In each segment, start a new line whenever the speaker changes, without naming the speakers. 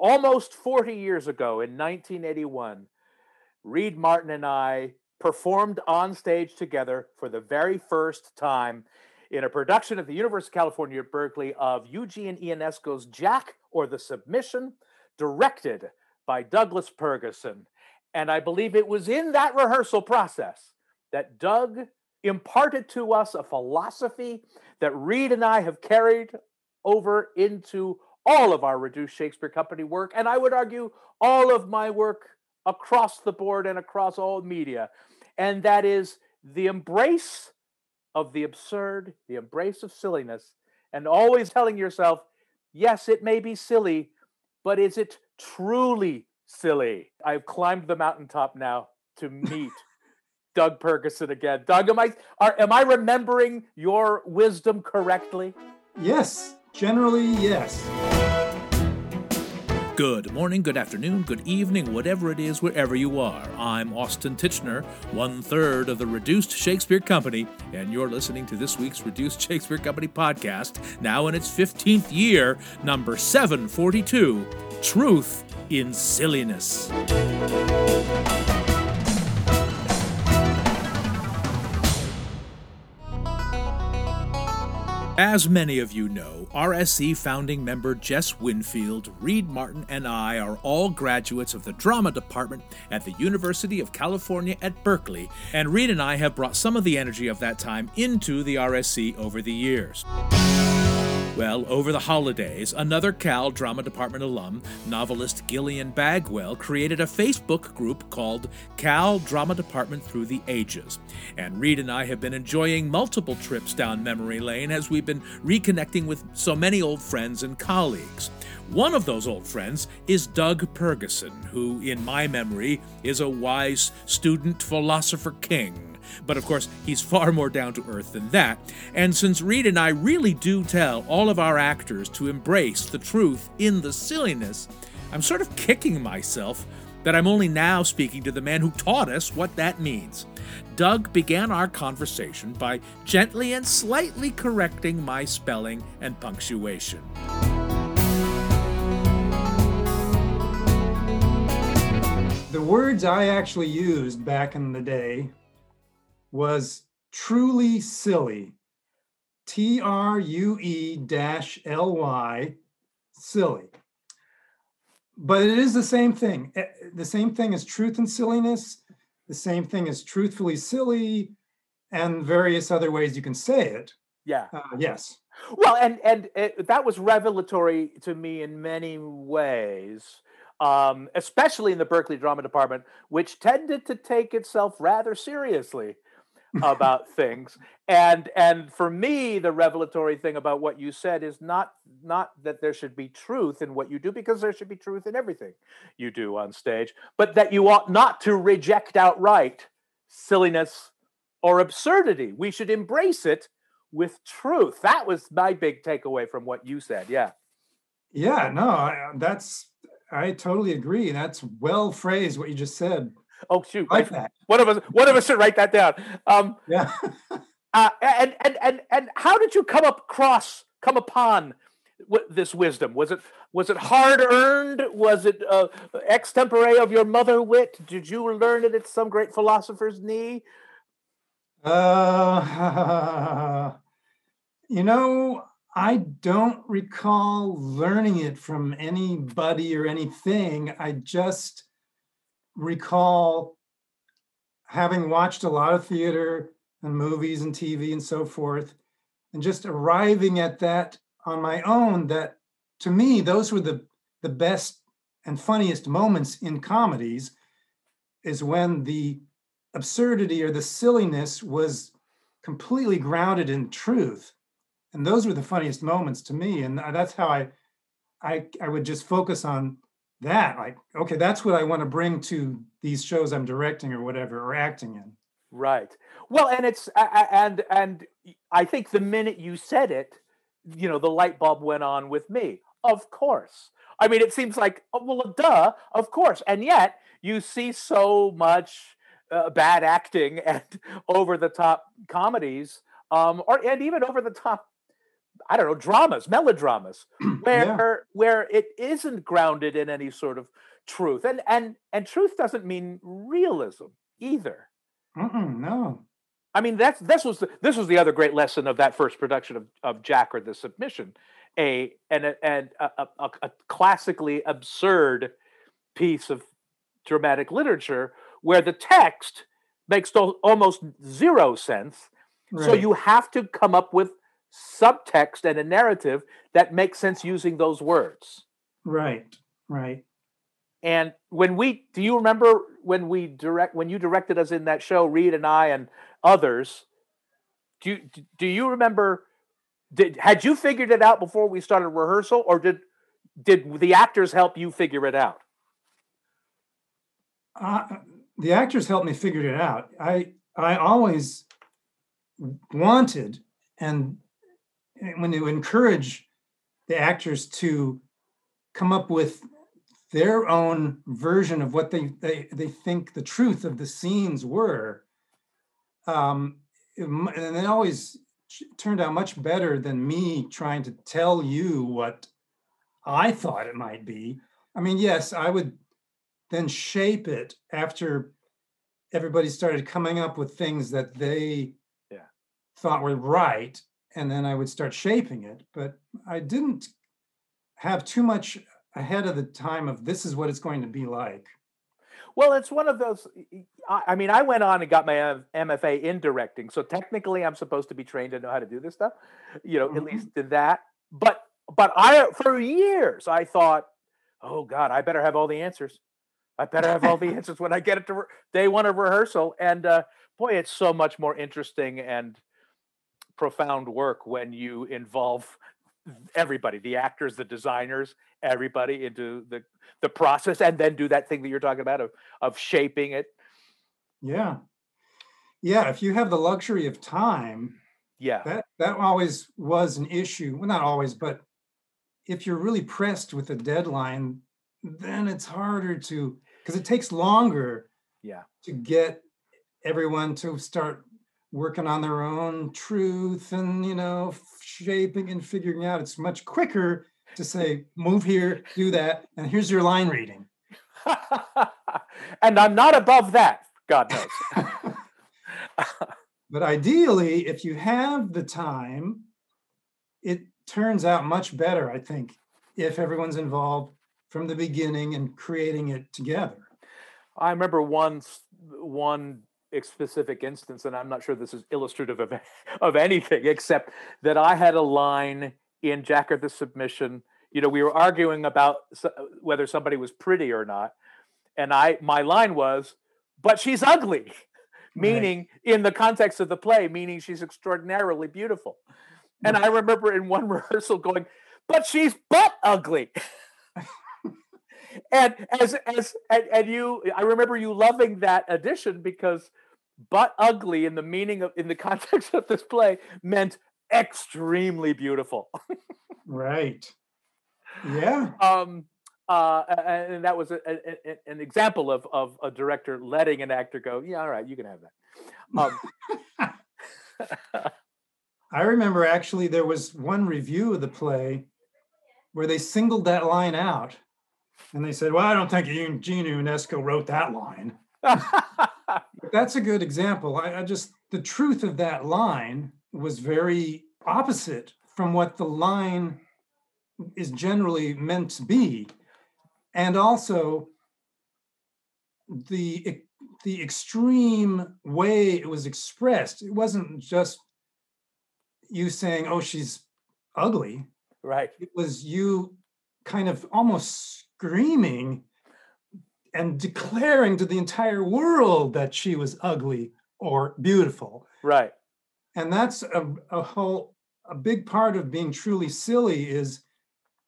almost 40 years ago in 1981, Reed Martin and I performed on stage together for the very first time in a production at the University of California at Berkeley of Eugene Ionesco's Jack or the Submission, directed by Douglas Purgason. And I believe it was in that rehearsal process that Doug imparted to us a philosophy that Reed and I have carried over into all of our reduced Shakespeare Company work, and I would argue all of my work across the board and across all media. And that is the embrace of the absurd, the embrace of silliness, and always telling yourself, yes, it may be silly, but is it truly silly? I've climbed the mountaintop now to meet Doug Purgason again. Doug, am I are, am I remembering your wisdom correctly?
Yes, generally yes.
Good morning, good afternoon, good evening, whatever it is, wherever you are. I'm Austin Tichenor, one third of the Reduced Shakespeare Company, and you're listening to this week's Reduced Shakespeare Company podcast, now in its 15th year, number 742 Truth in Silliness. As many of you know, RSC founding member Jess Winfield, Reed Martin, and I are all graduates of the drama department at the University of California at Berkeley, and Reed and I have brought some of the energy of that time into the RSC over the years. Well, over the holidays, another Cal Drama Department alum, novelist Gillian Bagwell, created a Facebook group called Cal Drama Department Through the Ages. And Reed and I have been enjoying multiple trips down memory lane as we've been reconnecting with so many old friends and colleagues. One of those old friends is Doug Purgason, who, in my memory, is a wise student philosopher king. But of course, he's far more down to earth than that. And since Reed and I really do tell all of our actors to embrace the truth in the silliness, I'm sort of kicking myself that I'm only now speaking to the man who taught us what that means. Doug began our conversation by gently and slightly correcting my spelling and punctuation.
The words I actually used back in the day was truly silly. T R U E dash L Y, silly. But it is the same thing. Eh, the same thing as truth and silliness, the same thing as truthfully silly, and various other ways you can say it.
Yeah.
Uh, yes.
Well, and and it, that was revelatory to me in many ways, um, especially in the Berkeley Drama Department, which tended to take itself rather seriously about things. And and for me the revelatory thing about what you said is not not that there should be truth in what you do because there should be truth in everything you do on stage but that you ought not to reject outright silliness or absurdity. We should embrace it with truth. That was my big takeaway from what you said yeah.
Yeah no I, that's i totally agree that's well phrased what you just said
Oh shoot! Like that. One of us, one of us should write that down. Um,
yeah.
uh, and and and and how did you come across, come upon this wisdom? Was it was it hard earned? Was it uh, extempore of your mother wit? Did you learn it at some great philosopher's knee?
Uh, you know, I don't recall learning it from anybody or anything. I just recall having watched a lot of theater and movies and TV and so forth, and just arriving at that on my own that to me, those were the, the best and funniest moments in comedies is when the absurdity or the silliness was completely grounded in truth. And those were the funniest moments to me. And that's how I I, I would just focus on that like okay that's what i want to bring to these shows i'm directing or whatever or acting in.
Right. Well and it's and and i think the minute you said it you know the light bulb went on with me. Of course. I mean it seems like oh, well duh of course. And yet you see so much uh, bad acting and over the top comedies um or and even over the top I don't know, dramas, melodramas, where yeah. where it isn't grounded in any sort of truth. And and and truth doesn't mean realism either.
Mm-mm, no.
I mean that's this was the, this was the other great lesson of that first production of, of Jack or the Submission, a and and a, a, a classically absurd piece of dramatic literature where the text makes almost zero sense. Right. So you have to come up with subtext and a narrative that makes sense using those words.
Right, right.
And when we, do you remember when we direct, when you directed us in that show, Reed and I and others, do you, do you remember, did, had you figured it out before we started rehearsal or did, did the actors help you figure it out?
Uh, the actors helped me figure it out. I, I always wanted and when you encourage the actors to come up with their own version of what they they, they think the truth of the scenes were um, and it always turned out much better than me trying to tell you what i thought it might be i mean yes i would then shape it after everybody started coming up with things that they yeah. thought were right and then I would start shaping it. But I didn't have too much ahead of the time of this is what it's going to be like.
Well, it's one of those. I mean, I went on and got my MFA in directing, so technically, I'm supposed to be trained to know how to do this stuff. You know, mm-hmm. at least did that. But but I for years I thought, oh God, I better have all the answers. I better have all the answers when I get it to re- day one of rehearsal. And uh, boy, it's so much more interesting and profound work when you involve everybody the actors the designers everybody into the the process and then do that thing that you're talking about of of shaping it.
Yeah. Yeah if you have the luxury of time
yeah.
that that always was an issue. Well not always but if you're really pressed with a deadline then it's harder to because it takes longer
yeah.
to get everyone to start working on their own truth and you know shaping and figuring out. It's much quicker to say move here do that and here's your line reading.
And i'm not above that god knows.
But ideally if you have the time it turns out much better i think if everyone's involved from the beginning and creating it together.
I remember once one specific instance, and I'm not sure this is illustrative of, of anything except that I had a line in Jack or the Submission. You know, we were arguing about whether somebody was pretty or not, and I my line was, "But she's ugly," meaning right. in the context of the play, meaning she's extraordinarily beautiful. And I remember in one rehearsal going, "But she's butt ugly." and as as and, and, you i remember you loving that addition because but ugly in the meaning of in the context of this play meant extremely beautiful
right yeah
um uh, and that was a, a, an example of, of a director letting an actor go, yeah, all right, you can have that.
Um, I remember actually there was one review of the play where they singled that line out and they said, well, I don't think Gene Ionesco wrote that line. That's a good example. I, I just, the truth of that line was very opposite from what the line is generally meant to be. And also, the the extreme way it was expressed it wasn't just you saying oh she's ugly
right
it was you kind of almost screaming and declaring to the entire world that she was ugly or beautiful.
Right.
And that's a, a whole a big part of being truly silly is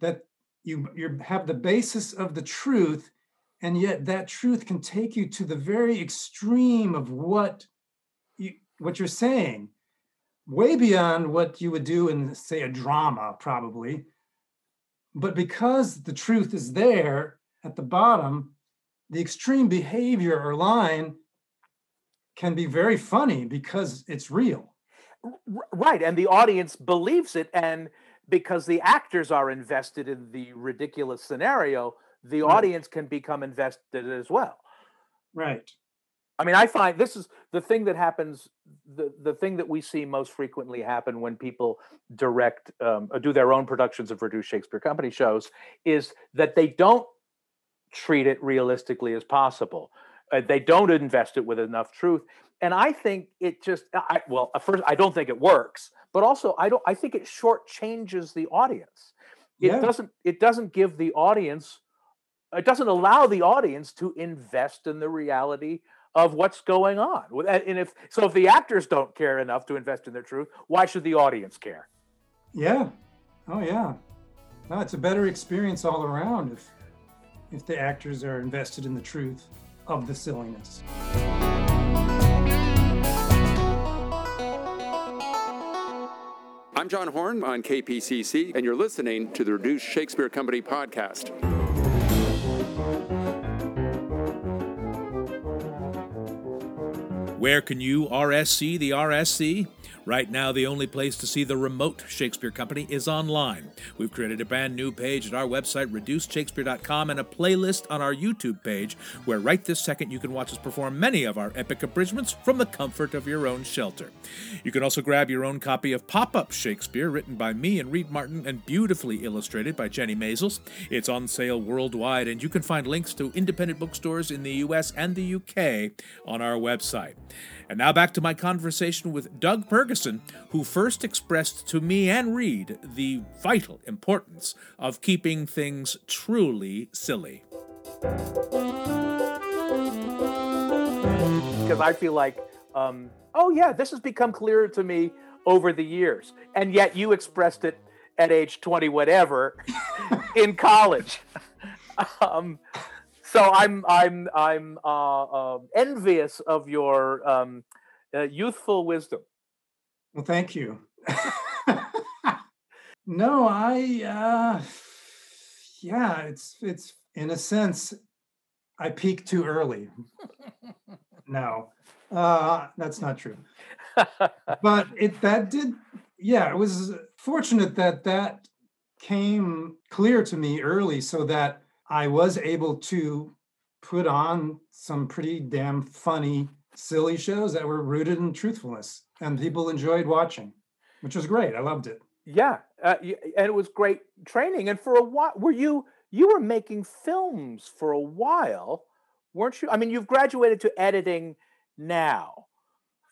that you you have the basis of the truth and yet that truth can take you to the very extreme of what you what you're saying way beyond what you would do in say a drama probably but because the truth is there at the bottom, the extreme behavior or line can be very funny because it's real.
Right. And the audience believes it. And because the actors are invested in the ridiculous scenario, the
Right.
audience can become invested as well.
Right.
I mean, I find this is the thing that happens. The the thing that we see most frequently happen when people direct, um, or do their own productions of reduced Shakespeare Company shows, is that they don't treat it realistically as possible. Uh, they don't invest it with enough truth, and I think it just. I, well, first, I don't think it works, but also I don't. I think it shortchanges the audience. It
Yeah.
doesn't. It doesn't give the audience. It doesn't allow the audience to invest in the reality of what's going on. And if so, if the actors don't care enough to invest in their truth, why should the audience care?
Yeah. Oh yeah. No, it's a better experience all around if if the actors are invested in the truth of the silliness.
I'm John Horn on KPCC, and you're listening to the Reduced Shakespeare Company podcast.
Where can you RSC the RSC? Right now, the only place to see the remote Shakespeare Company is online. We've created a brand new page at our website, reducedshakespeare.com, and a playlist on our YouTube page, where right this second you can watch us perform many of our epic abridgments from the comfort of your own shelter. You can also grab your own copy of Pop Up Shakespeare, written by me and Reed Martin and beautifully illustrated by Jenny Maizels. It's on sale worldwide, and you can find links to independent bookstores in the US and the UK on our website. And now back to my conversation with Doug Purgason, who first expressed to me and Reed the vital importance of keeping things truly silly.
Because I feel like, um, oh yeah, this has become clearer to me over the years, and yet you expressed it at age twenty, whatever, in college. um, so I'm I'm I'm uh, uh, envious of your um, uh, youthful wisdom.
Well, thank you. no, I uh yeah, it's it's in a sense I peaked too early. no. Uh that's not true. But it that did yeah, it was fortunate that that came clear to me early so that I was able to put on some pretty damn funny silly shows that were rooted in truthfulness and people enjoyed watching which was great i loved it
Yeah, uh, and it was great training. And for a while, were you you were making films for a while, weren't you? I mean, you've graduated to editing now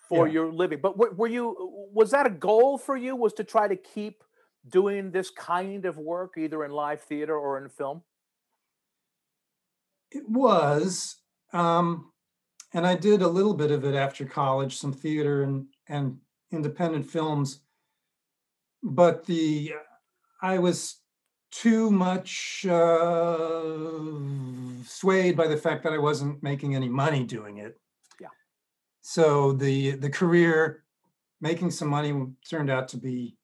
for
Yeah.
your living, but were, were you? Was that a goal for you? Was to try to keep doing this kind of work, either in live theater or in film?
It was um and i did a little bit of it after college some theater and and independent films but the i was too much uh, swayed by the fact that i wasn't making any money doing it
Yeah.
so the the career making some money turned out to be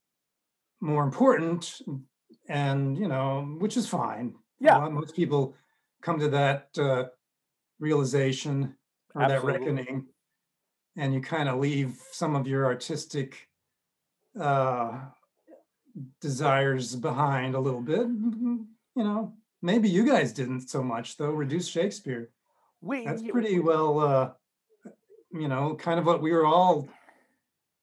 more important and you know which is fine
Yeah.
Uh, most people come to that uh, realization or that reckoning and you kind of leave some of your artistic uh, desires behind a little bit you know? Maybe you guys didn't so much though. Reduce shakespeare.
We
that's pretty well uh, you know kind of what we were all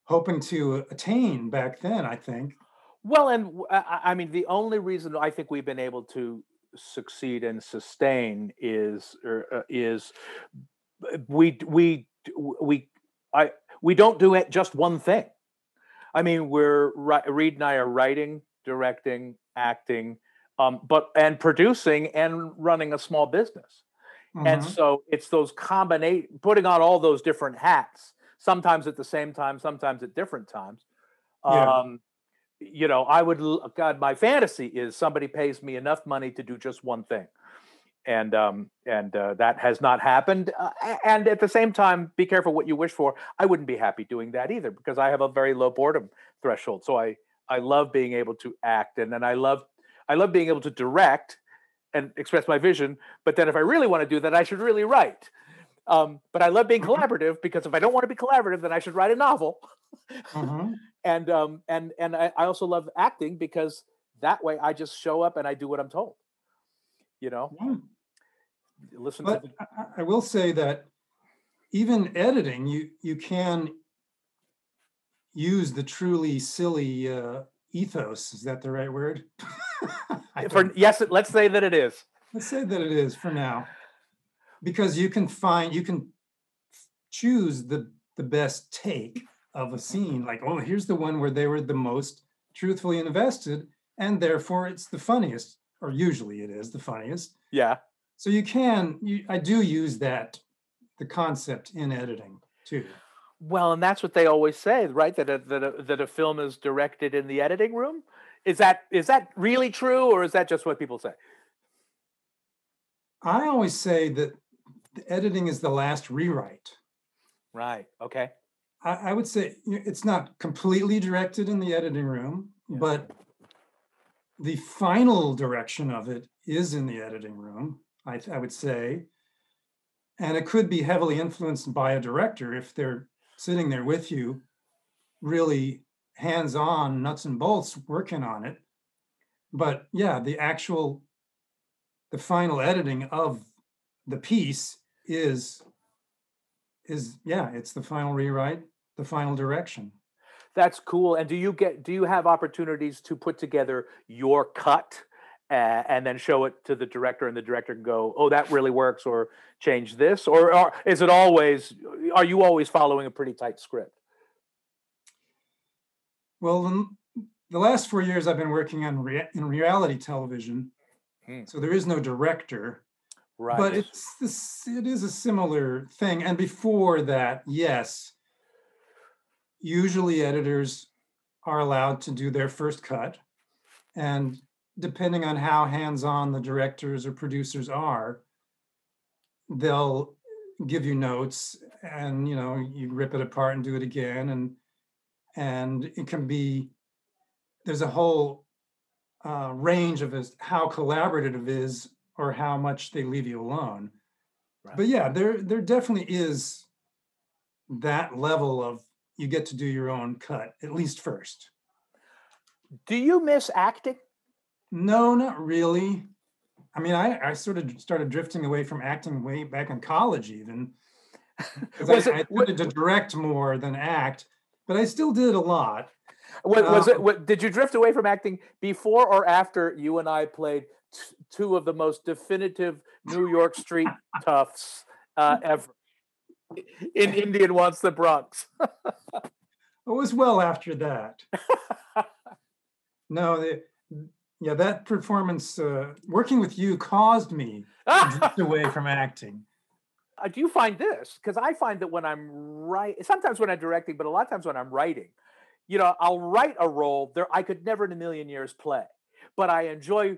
hoping to attain back then i think.
Well, and i mean, the only reason I think we've been able to succeed and sustain is er, uh, is we we we I we don't do it just one thing. I mean, we're Reed and I are writing, directing, acting, um, but and producing and running a small business. And
Mhm.
so it's those combination, putting on all those different hats, sometimes at the same time, sometimes at different times.
Yeah.
Um, you know, I would, God, my fantasy is somebody pays me enough money to do just one thing. And um, and uh, that has not happened. Uh, and at the same time, be careful what you wish for. I wouldn't be happy doing that either because I have a very low boredom threshold. So I I love being able to act, and then I love I love being able to direct and express my vision. But then if I really want to do that, I should really write. Um, but I love being collaborative because if I don't want to be collaborative, then I should write a novel.
Mhm.
and um, and and I, I also love acting because that way I just show up and I do what I'm told. You know,
Yeah.
listen
But
to the,
I, I- I will say that even editing, you you can use the truly silly uh, ethos. Is that the right word?
For yes, let's say that it is.
Let's say that it is for now, because you can find you can choose the the best take of a scene. Like, oh, here's the one where they were the most truthfully invested, and therefore it's the funniest, or usually it is the funniest.
Yeah.
So you can, you, I do use that, the concept in editing too.
Well, and that's what they always say, right? That a, that a, that a film is directed in the editing room. Is that is that really true, or is that just what people say?
I always say that the editing is the last rewrite.
Right. Okay.
I, I would say it's not completely directed in the editing room,
Yeah.
but the final direction of it is in the editing room, I, I would say. And it could be heavily influenced by a director if they're sitting there with you, really hands on, nuts and bolts, working on it. But yeah, the actual, the final editing of the piece is, is yeah, it's the final rewrite, the final direction.
That's cool. And do you get do you have opportunities to put together your cut uh, and then show it to the director, and the director can go, "Oh, that really works," or change this, or, or is it always? Are you always following a pretty tight script?
Well, in the last four years, I've been working on rea- in reality television,
Hmm.
so there is no director,
Right.
but it's this. It is a similar thing. And before that, yes, usually editors are allowed to do their first cut, and depending on how hands-on the directors or producers are, they'll give you notes, and you know you rip it apart and do it again, and and it can be there's a whole uh, range of how collaborative is or how much they leave you alone
Right.
but yeah there there definitely is that level of you get to do your own cut at least first
do you miss acting?
no not really i mean i i sort of started drifting away from acting way back in college even.
Was
I,
it-
I tended to direct more than act but i still did a lot
Wa- Was it?
Um,
What, did you drift away from acting before or after you and I played t- two of the most definitive New York street toughs uh, ever? In Indian wants the Bronx.
it was well after that No, the, yeah, that performance, uh, working with you caused me away from acting.
Uh, do you find this? Because I find that when I'm right, sometimes when I'm directing, but a lot of times when I'm writing, you know, I'll write a role there I could never in a million years play, but I enjoy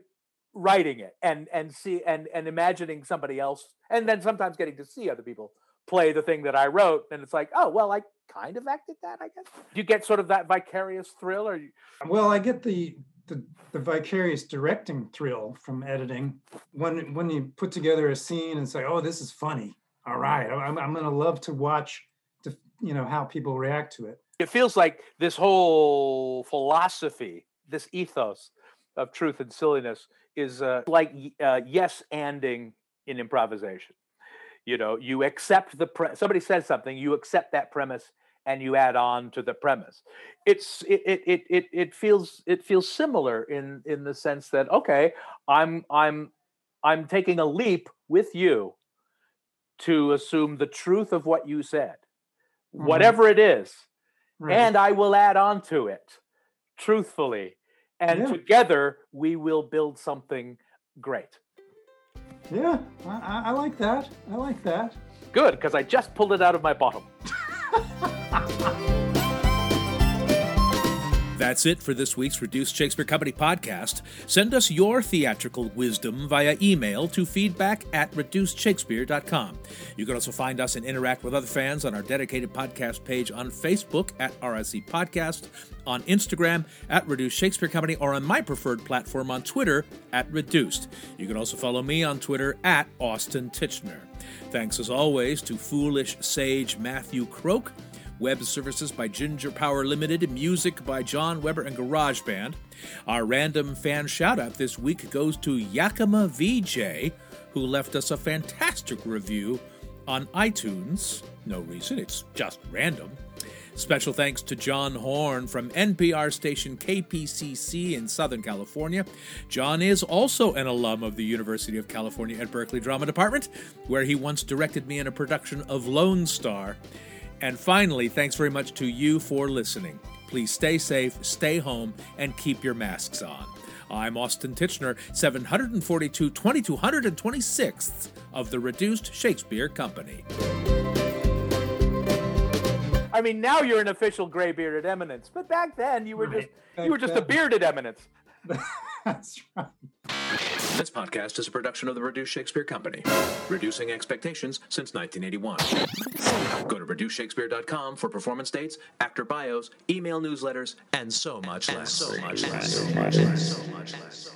writing it and and see and and imagining somebody else, and then sometimes getting to see other people play the thing that I wrote, and it's like, oh well, I kind of acted that, I guess. Do you get sort of that vicarious thrill, or you,
Well, I get the, the the vicarious directing thrill from editing when when you put together a scene and say, "Oh, this is funny." All right, I'm I'm gonna love to watch, to you know how people react to it.
it feels like this whole philosophy, this ethos of truth and silliness is uh, like uh, yes anding in improvisation. You know, you accept the pre- somebody says something, you accept that premise and you add on to the premise. It's it it it it, feels it feels similar in in the sense that okay, I'm I'm I'm taking a leap with you to assume the truth of what you said,
Mhm.
whatever it is
Right.
and I will add on to it truthfully. And
Yeah.
together we will build something great.
yeah, I, I- I like that. I like that.
Good, because I just pulled it out of my bottom. That's it for this week's Reduced Shakespeare Company podcast. Send us your theatrical wisdom via email to feedback at reducedshakespeare.com. You can also find us and interact with other fans on our dedicated podcast page on Facebook at RSC Podcast, on Instagram at Reduced Shakespeare Company, or on my preferred platform on Twitter at Reduced. You can also follow me on Twitter at Austin Tichenor. Thanks as always to foolish sage Matthew Croak Web services by Ginger Power Limited, music by John Weber and GarageBand. Our random fan shout out this week goes to Yakima VJ, who left us a fantastic review on iTunes. No reason, it's just random. Special thanks to John Horn from NPR station KPCC in Southern California. John is also an alum of the University of California at Berkeley Drama Department, where he once directed me in a production of Lone Star. And finally, thanks very much to you for listening. Please stay safe, stay home, and keep your masks on. I'm Austin Tichenor, 742 2226th of the Reduced Shakespeare Company.
I mean, now you're an official gray bearded eminence, but back then you were
Right.
just you were just a bearded eminence.
That's right.
This podcast is a production of the Reduced Shakespeare Company, reducing expectations since 1981. Go to reducedshakespeare.com for performance dates, actor bios, email newsletters, and so much less. So much less. So much less. So much less.